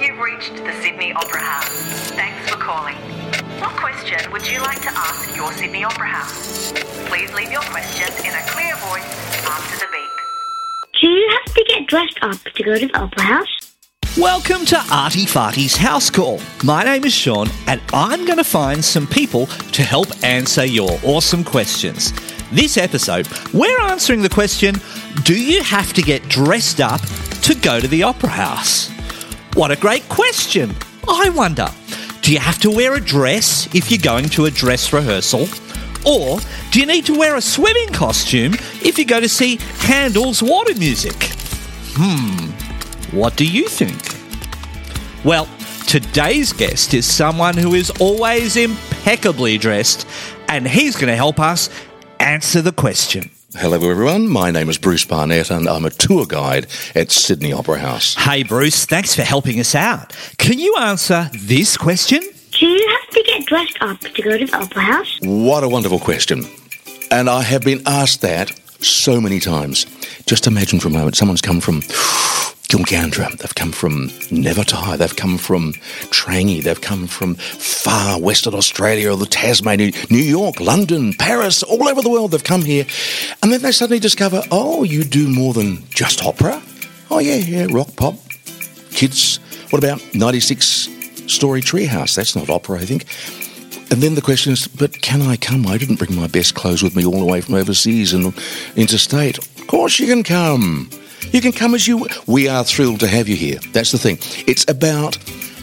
You've reached the Sydney Opera House. Thanks for calling. What question would you like to ask your Sydney Opera House? Please leave your question in a clear voice after the beep. Do you have to get dressed up to go to the opera house? Welcome to Artie Farty's House Call. My name is Sean, and I'm going to find some people to help answer your awesome questions. This episode, we're answering the question Do you have to get dressed up to go to the opera house? What a great question! I wonder, do you have to wear a dress if you're going to a dress rehearsal? Or do you need to wear a swimming costume if you go to see Handel's water music? Hmm, what do you think? Well, today's guest is someone who is always impeccably dressed, and he's going to help us answer the question. Hello, everyone. My name is Bruce Barnett, and I'm a tour guide at Sydney Opera House. Hey, Bruce, thanks for helping us out. Can you answer this question? Do you have to get dressed up to go to the opera house? What a wonderful question. And I have been asked that so many times. Just imagine for a moment someone's come from Gilgandra, they've come from Nevertire, they've come from Trangie, they've come from far western Australia or the Tasmania, New York, London, Paris, all over the world. They've come here. And then they suddenly discover, oh, you do more than just opera? Oh, yeah, yeah, rock, pop, kids. What about 96 story treehouse? That's not opera, I think. And then the question is, but can I come? I didn't bring my best clothes with me all the way from overseas and interstate. Of course you can come. You can come as you. We are thrilled to have you here. That's the thing. It's about.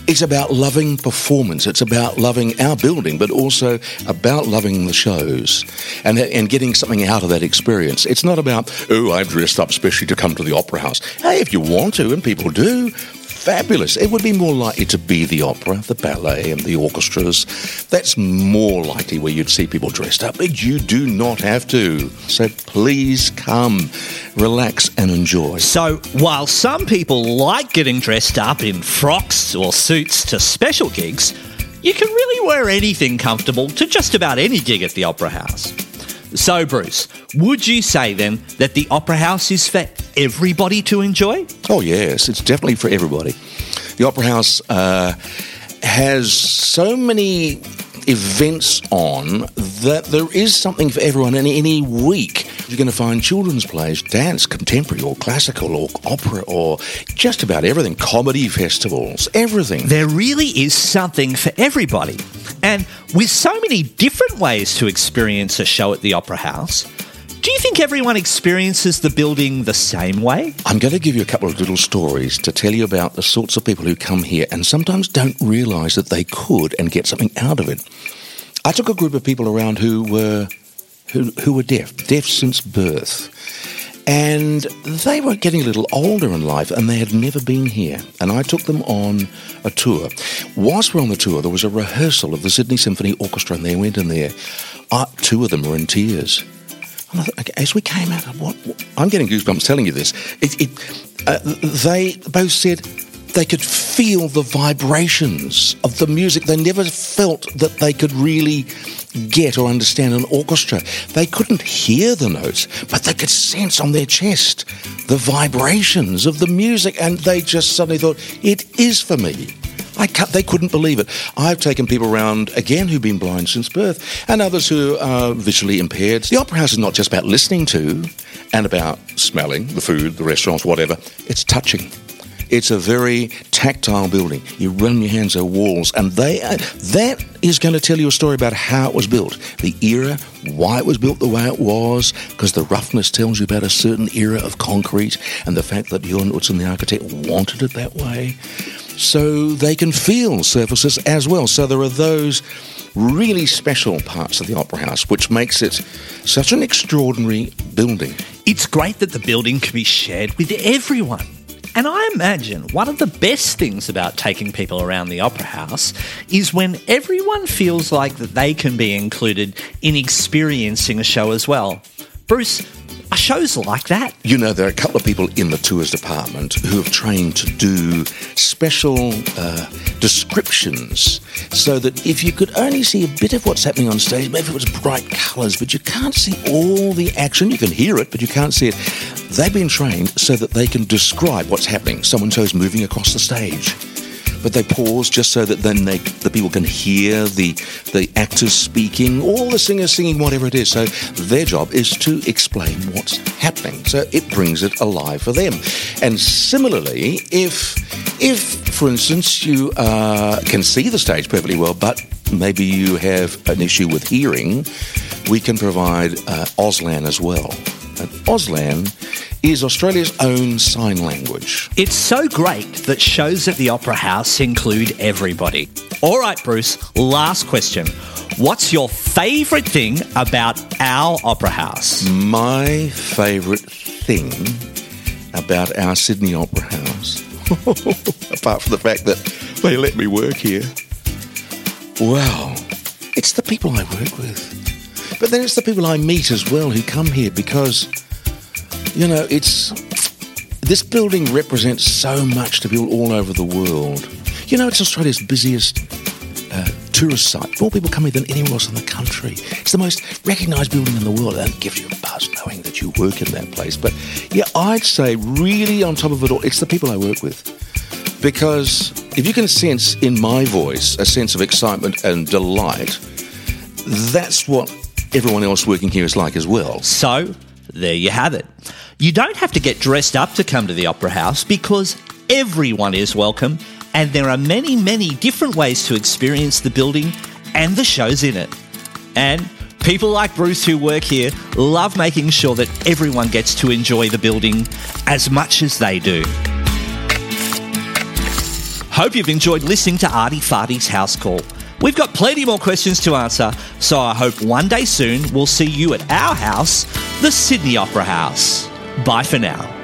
It's about loving performance. It's about loving our building, but also about loving the shows and, and getting something out of that experience. It's not about, oh, I've dressed up specially to come to the opera house. Hey, if you want to, and people do, fabulous. It would be more likely to be the opera, the ballet, and the orchestras. That's more likely where you'd see people dressed up, but you do not have to. So please come, relax, and enjoy. So, while some people like getting dressed up in frocks or suits to special gigs, you can really wear anything comfortable to just about any gig at the Opera House. So, Bruce, would you say then that the Opera House is for everybody to enjoy? Oh, yes, it's definitely for everybody. The Opera House uh, has so many events on that there is something for everyone in any week. You're going to find children's plays, dance, contemporary or classical or opera or just about everything, comedy festivals, everything. There really is something for everybody. And with so many different ways to experience a show at the Opera House, do you think everyone experiences the building the same way? I'm going to give you a couple of little stories to tell you about the sorts of people who come here and sometimes don't realise that they could and get something out of it. I took a group of people around who were who, who were deaf, deaf since birth. And they were getting a little older in life and they had never been here. And I took them on a tour. Whilst we're on the tour, there was a rehearsal of the Sydney Symphony Orchestra and they went in there. Uh, two of them were in tears. And I thought, okay, as we came out, what, what, I'm getting goosebumps telling you this. It, it, uh, they both said they could feel the vibrations of the music. They never felt that they could really get or understand an orchestra. They couldn't hear the notes, but they could sense on their chest the vibrations of the music, and they just suddenly thought, it is for me. I they couldn't believe it. I've taken people around again who've been blind since birth, and others who are visually impaired. The opera house is not just about listening to and about smelling the food, the restaurants, whatever. It's touching. It's a very tactile building. You run your hands over walls, and they uh, that is going to tell you a story about how it was built, the era, why it was built the way it was, because the roughness tells you about a certain era of concrete, and the fact that Johan Utzon, the architect, wanted it that way so they can feel surfaces as well. So there are those really special parts of the Opera House, which makes it such an extraordinary building. It's great that the building can be shared with everyone. And I imagine one of the best things about taking people around the Opera House is when everyone feels like that they can be included in experiencing a show as well. Bruce, shows like that? You know, there are a couple of people in the tours department who have trained to do special uh, descriptions so that if you could only see a bit of what's happening on stage, maybe it was bright colours, but you can't see all the action. You can hear it, but you can't see it. They've been trained so that they can describe what's happening. Someone shows moving across the stage. But they pause just so that then they, the people can hear the the actors speaking, or the singers singing, whatever it is. So their job is to explain what's happening. So it brings it alive for them. And similarly, if if for instance you uh, can see the stage perfectly well, but maybe you have an issue with hearing, we can provide uh, Auslan as well. And Auslan is Australia's own sign language. It's so great that shows at the Opera House include everybody. All right, Bruce, last question. What's your favourite thing about our Opera House? My favourite thing about our Sydney Opera House, apart from the fact that they let me work here, well, it's the people I work with. But then it's the people I meet as well who come here because, you know, it's. This building represents so much to people all over the world. You know, it's Australia's busiest uh, tourist site. More people come here than anywhere else in the country. It's the most recognised building in the world. That gives you a buzz knowing that you work in that place. But yeah, I'd say really on top of it all, it's the people I work with. Because if you can sense in my voice a sense of excitement and delight, that's what everyone else working here is like as well. So, there you have it. You don't have to get dressed up to come to the Opera House because everyone is welcome, and there are many, many different ways to experience the building and the shows in it. And people like Bruce who work here love making sure that everyone gets to enjoy the building as much as they do. Hope you've enjoyed listening to Artie Farty's House Call. We've got plenty more questions to answer, so I hope one day soon we'll see you at our house, the Sydney Opera House. Bye for now.